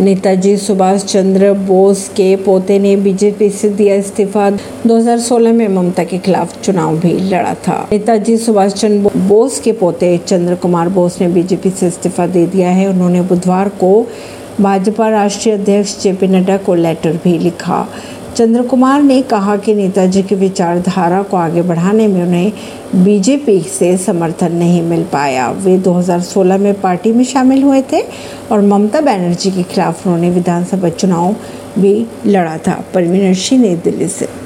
नेताजी सुभाष चंद्र बोस के पोते ने बीजेपी से दिया इस्तीफा। 2016 में ममता के खिलाफ चुनाव भी लड़ा था। नेताजी सुभाष चंद्र बोस के पोते चंद्र कुमार बोस ने बीजेपी से इस्तीफा दे दिया है। उन्होंने बुधवार को भाजपा राष्ट्रीय अध्यक्ष जेपी नड्डा को लेटर भी लिखा। चंद्र कुमार ने कहा कि नेताजी की विचारधारा को आगे बढ़ाने में उन्हें बीजेपी से समर्थन नहीं मिल पाया। वे 2016 में पार्टी में शामिल हुए थे और ममता बनर्जी के खिलाफ उन्होंने विधानसभा चुनाव भी लड़ा था। परवीन सिंह नई दिल्ली से।